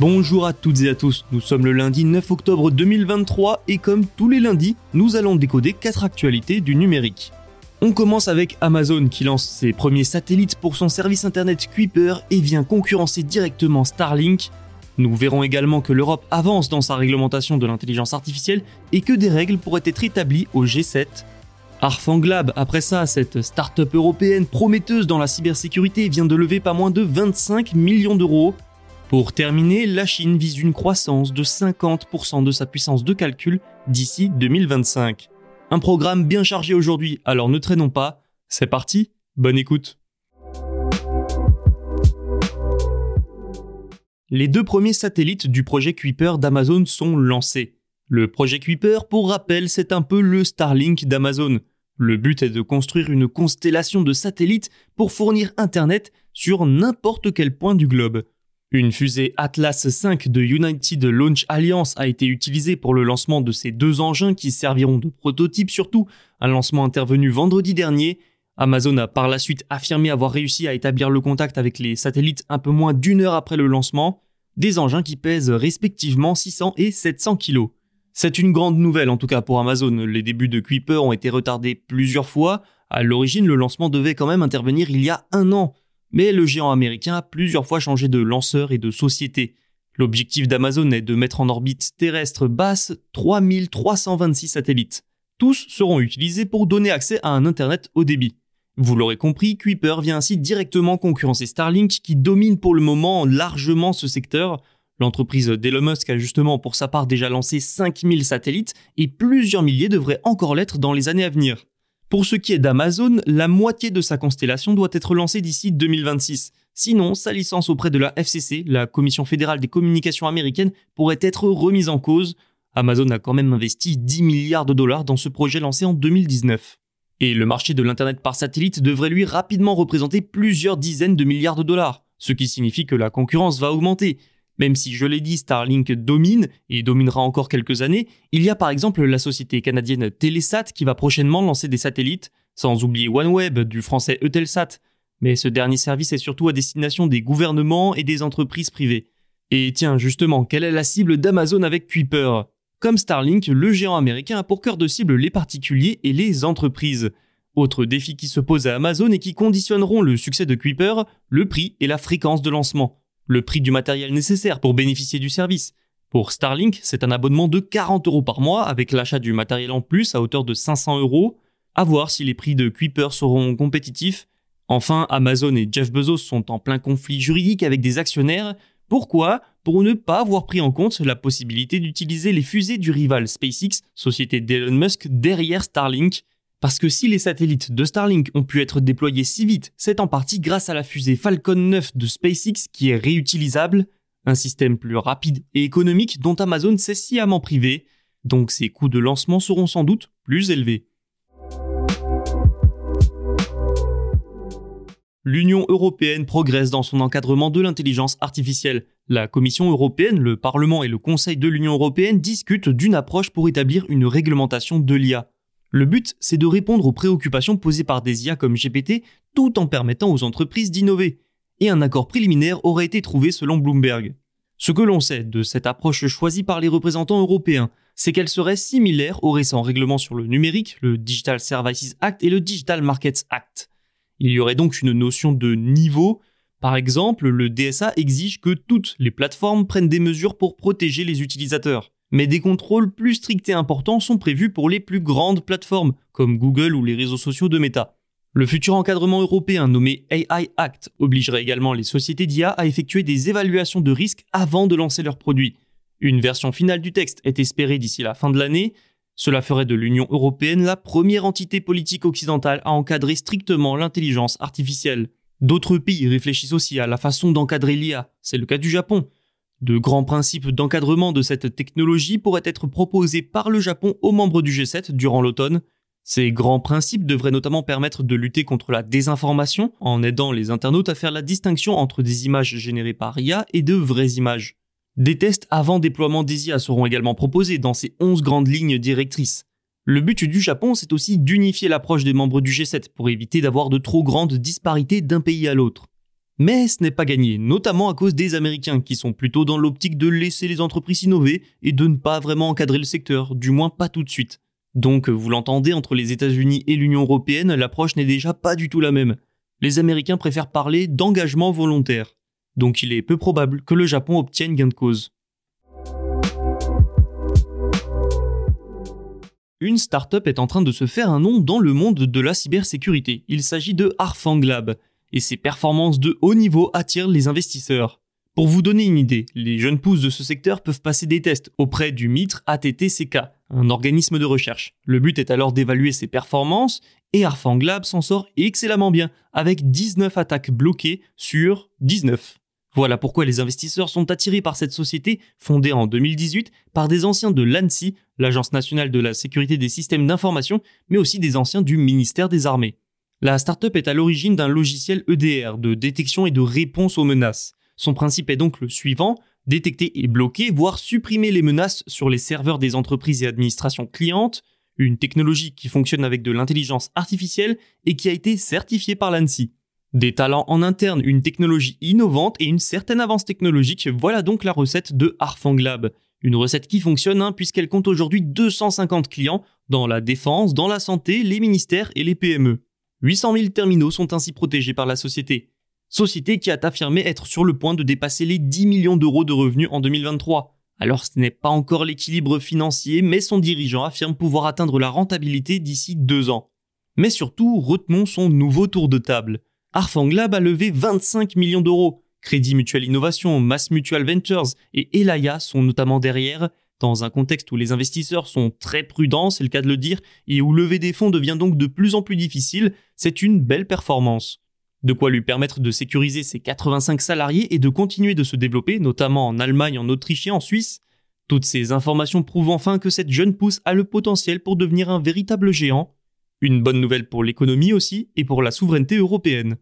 Bonjour à toutes et à tous, nous sommes le lundi 9 octobre 2023 et comme tous les lundis, nous allons décoder 4 actualités du numérique. On commence avec Amazon qui lance ses premiers satellites pour son service internet Kuiper et vient concurrencer directement Starlink. Nous verrons également que l'Europe avance dans sa réglementation de l'intelligence artificielle et que des règles pourraient être établies au G7. Arfanglab, après ça, cette start-up européenne prometteuse dans la cybersécurité vient de lever pas moins de 25 millions d'euros. Pour terminer, la Chine vise une croissance de 50% de sa puissance de calcul d'ici 2025. Un programme bien chargé aujourd'hui, alors ne traînons pas. C'est parti, bonne écoute. Les deux premiers satellites du projet Kuiper d'Amazon sont lancés. Le projet Kuiper, pour rappel, c'est un peu le Starlink d'Amazon. Le but est de construire une constellation de satellites pour fournir Internet sur n'importe quel point du globe. Une fusée Atlas V de United Launch Alliance a été utilisée pour le lancement de ces deux engins qui serviront de prototype surtout, un lancement intervenu vendredi dernier. Amazon a par la suite affirmé avoir réussi à établir le contact avec les satellites un peu moins d'une heure après le lancement, des engins qui pèsent respectivement 600 et 700 kg. C'est une grande nouvelle en tout cas pour Amazon, les débuts de Kuiper ont été retardés plusieurs fois, à l'origine le lancement devait quand même intervenir il y a un an, mais le géant américain a plusieurs fois changé de lanceur et de société. L'objectif d'Amazon est de mettre en orbite terrestre basse 3326 satellites. Tous seront utilisés pour donner accès à un Internet haut débit. Vous l'aurez compris, Kuiper vient ainsi directement concurrencer Starlink qui domine pour le moment largement ce secteur. L'entreprise d'Elon Musk a justement pour sa part déjà lancé 5000 satellites et plusieurs milliers devraient encore l'être dans les années à venir. Pour ce qui est d'Amazon, la moitié de sa constellation doit être lancée d'ici 2026. Sinon, sa licence auprès de la FCC, la Commission fédérale des communications américaines, pourrait être remise en cause. Amazon a quand même investi 10 milliards de dollars dans ce projet lancé en 2019. Et le marché de l'Internet par satellite devrait lui rapidement représenter plusieurs dizaines de milliards de dollars, ce qui signifie que la concurrence va augmenter. Même si, je l'ai dit, Starlink domine et dominera encore quelques années, il y a par exemple la société canadienne Telesat qui va prochainement lancer des satellites, sans oublier OneWeb du français Eutelsat. Mais ce dernier service est surtout à destination des gouvernements et des entreprises privées. Et tiens, justement, quelle est la cible d'Amazon avec Kuiper? Comme Starlink, le géant américain a pour cœur de cible les particuliers et les entreprises. Autre défi qui se pose à Amazon et qui conditionneront le succès de Kuiper, le prix et la fréquence de lancement le prix du matériel nécessaire pour bénéficier du service. Pour Starlink, c'est un abonnement de 40 euros par mois avec l'achat du matériel en plus à hauteur de 500 euros. À voir si les prix de Kuiper seront compétitifs. Enfin, Amazon et Jeff Bezos sont en plein conflit juridique avec des actionnaires. Pourquoi? Pour ne pas avoir pris en compte la possibilité d'utiliser les fusées du rival SpaceX, société d'Elon Musk, derrière Starlink. Parce que si les satellites de Starlink ont pu être déployés si vite, c'est en partie grâce à la fusée Falcon 9 de SpaceX qui est réutilisable, un système plus rapide et économique dont Amazon s'est sciemment privé, donc ses coûts de lancement seront sans doute plus élevés. L'Union européenne progresse dans son encadrement de l'intelligence artificielle. La Commission européenne, le Parlement et le Conseil de l'Union européenne discutent d'une approche pour établir une réglementation de l'IA. Le but, c'est de répondre aux préoccupations posées par des IA comme GPT tout en permettant aux entreprises d'innover. Et un accord préliminaire aurait été trouvé selon Bloomberg. Ce que l'on sait de cette approche choisie par les représentants européens, c'est qu'elle serait similaire aux récents règlements sur le numérique, le Digital Services Act et le Digital Markets Act. Il y aurait donc une notion de niveau. Par exemple, le DSA exige que toutes les plateformes prennent des mesures pour protéger les utilisateurs. Mais des contrôles plus stricts et importants sont prévus pour les plus grandes plateformes, comme Google ou les réseaux sociaux de Meta. Le futur encadrement européen nommé AI Act obligerait également les sociétés d'IA à effectuer des évaluations de risque avant de lancer leurs produits. Une version finale du texte est espérée d'ici la fin de l'année. Cela ferait de l'Union européenne la première entité politique occidentale à encadrer strictement l'intelligence artificielle. D'autres pays réfléchissent aussi à la façon d'encadrer l'IA, c'est le cas du Japon. De grands principes d'encadrement de cette technologie pourraient être proposés par le Japon aux membres du G7 durant l'automne. Ces grands principes devraient notamment permettre de lutter contre la désinformation en aidant les internautes à faire la distinction entre des images générées par IA et de vraies images. Des tests avant déploiement des IA seront également proposés dans ces 11 grandes lignes directrices. Le but du Japon, c'est aussi d'unifier l'approche des membres du G7 pour éviter d'avoir de trop grandes disparités d'un pays à l'autre. Mais ce n'est pas gagné, notamment à cause des Américains qui sont plutôt dans l'optique de laisser les entreprises innover et de ne pas vraiment encadrer le secteur, du moins pas tout de suite. Donc, vous l'entendez, entre les États-Unis et l'Union européenne, l'approche n'est déjà pas du tout la même. Les Américains préfèrent parler d'engagement volontaire donc il est peu probable que le Japon obtienne gain de cause. Une start-up est en train de se faire un nom dans le monde de la cybersécurité. Il s'agit de Harfang Lab, et ses performances de haut niveau attirent les investisseurs. Pour vous donner une idée, les jeunes pousses de ce secteur peuvent passer des tests auprès du MITRE ATTCK, un organisme de recherche. Le but est alors d'évaluer ses performances, et Harfang Lab s'en sort excellemment bien, avec 19 attaques bloquées sur 19. Voilà pourquoi les investisseurs sont attirés par cette société fondée en 2018 par des anciens de l'ANSI, l'Agence nationale de la sécurité des systèmes d'information, mais aussi des anciens du ministère des Armées. La startup est à l'origine d'un logiciel EDR de détection et de réponse aux menaces. Son principe est donc le suivant détecter et bloquer, voire supprimer les menaces sur les serveurs des entreprises et administrations clientes, une technologie qui fonctionne avec de l'intelligence artificielle et qui a été certifiée par l'ANSI. Des talents en interne, une technologie innovante et une certaine avance technologique, voilà donc la recette de Harfang Lab. Une recette qui fonctionne hein, puisqu'elle compte aujourd'hui 250 clients dans la défense, dans la santé, les ministères et les PME. 800 000 terminaux sont ainsi protégés par la société. Société qui a affirmé être sur le point de dépasser les 10 millions d'euros de revenus en 2023. Alors ce n'est pas encore l'équilibre financier, mais son dirigeant affirme pouvoir atteindre la rentabilité d'ici deux ans. Mais surtout, retenons son nouveau tour de table. Arfang Lab a levé 25 millions d'euros. Crédit Mutuel Innovation, Mass Mutual Ventures et Elaya sont notamment derrière, dans un contexte où les investisseurs sont très prudents, c'est le cas de le dire, et où lever des fonds devient donc de plus en plus difficile, c'est une belle performance. De quoi lui permettre de sécuriser ses 85 salariés et de continuer de se développer, notamment en Allemagne, en Autriche et en Suisse. Toutes ces informations prouvent enfin que cette jeune pousse a le potentiel pour devenir un véritable géant, une bonne nouvelle pour l'économie aussi et pour la souveraineté européenne.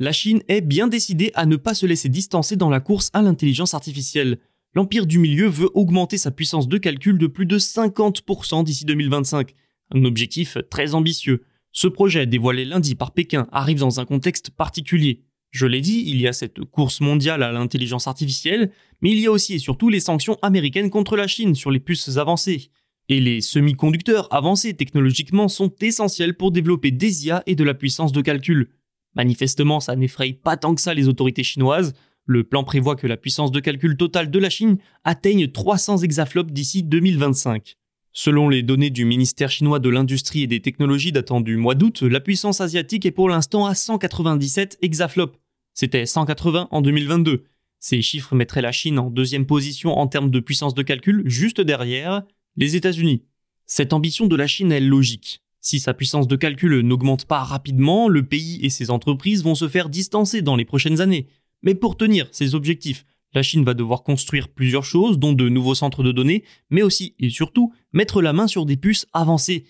La Chine est bien décidée à ne pas se laisser distancer dans la course à l'intelligence artificielle. L'Empire du Milieu veut augmenter sa puissance de calcul de plus de 50% d'ici 2025. Un objectif très ambitieux. Ce projet, dévoilé lundi par Pékin, arrive dans un contexte particulier. Je l'ai dit, il y a cette course mondiale à l'intelligence artificielle, mais il y a aussi et surtout les sanctions américaines contre la Chine sur les puces avancées. Et les semi-conducteurs avancés technologiquement sont essentiels pour développer des IA et de la puissance de calcul. Manifestement, ça n'effraie pas tant que ça les autorités chinoises. Le plan prévoit que la puissance de calcul totale de la Chine atteigne 300 exaflops d'ici 2025. Selon les données du ministère chinois de l'Industrie et des Technologies datant du mois d'août, la puissance asiatique est pour l'instant à 197 exaflops, c'était 180 en 2022. Ces chiffres mettraient la Chine en deuxième position en termes de puissance de calcul, juste derrière les États-Unis. Cette ambition de la Chine est logique. Si sa puissance de calcul n'augmente pas rapidement, le pays et ses entreprises vont se faire distancer dans les prochaines années. Mais pour tenir ces objectifs, la Chine va devoir construire plusieurs choses, dont de nouveaux centres de données, mais aussi et surtout mettre la main sur des puces avancées.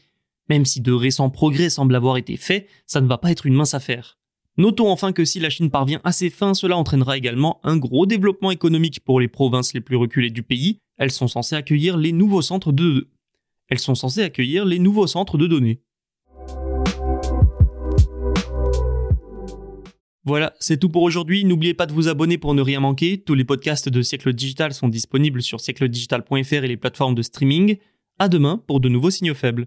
Même si de récents progrès semblent avoir été faits, ça ne va pas être une mince affaire. Notons enfin que si la Chine parvient à ses fins, cela entraînera également un gros développement économique pour les provinces les plus reculées du pays. Elles sont censées accueillir les nouveaux centres de elles sont censées accueillir les nouveaux centres de données. Voilà, c'est tout pour aujourd'hui. N'oubliez pas de vous abonner pour ne rien manquer. Tous les podcasts de Siècle Digital sont disponibles sur siècledigital.fr et les plateformes de streaming. À demain pour de nouveaux signaux faibles.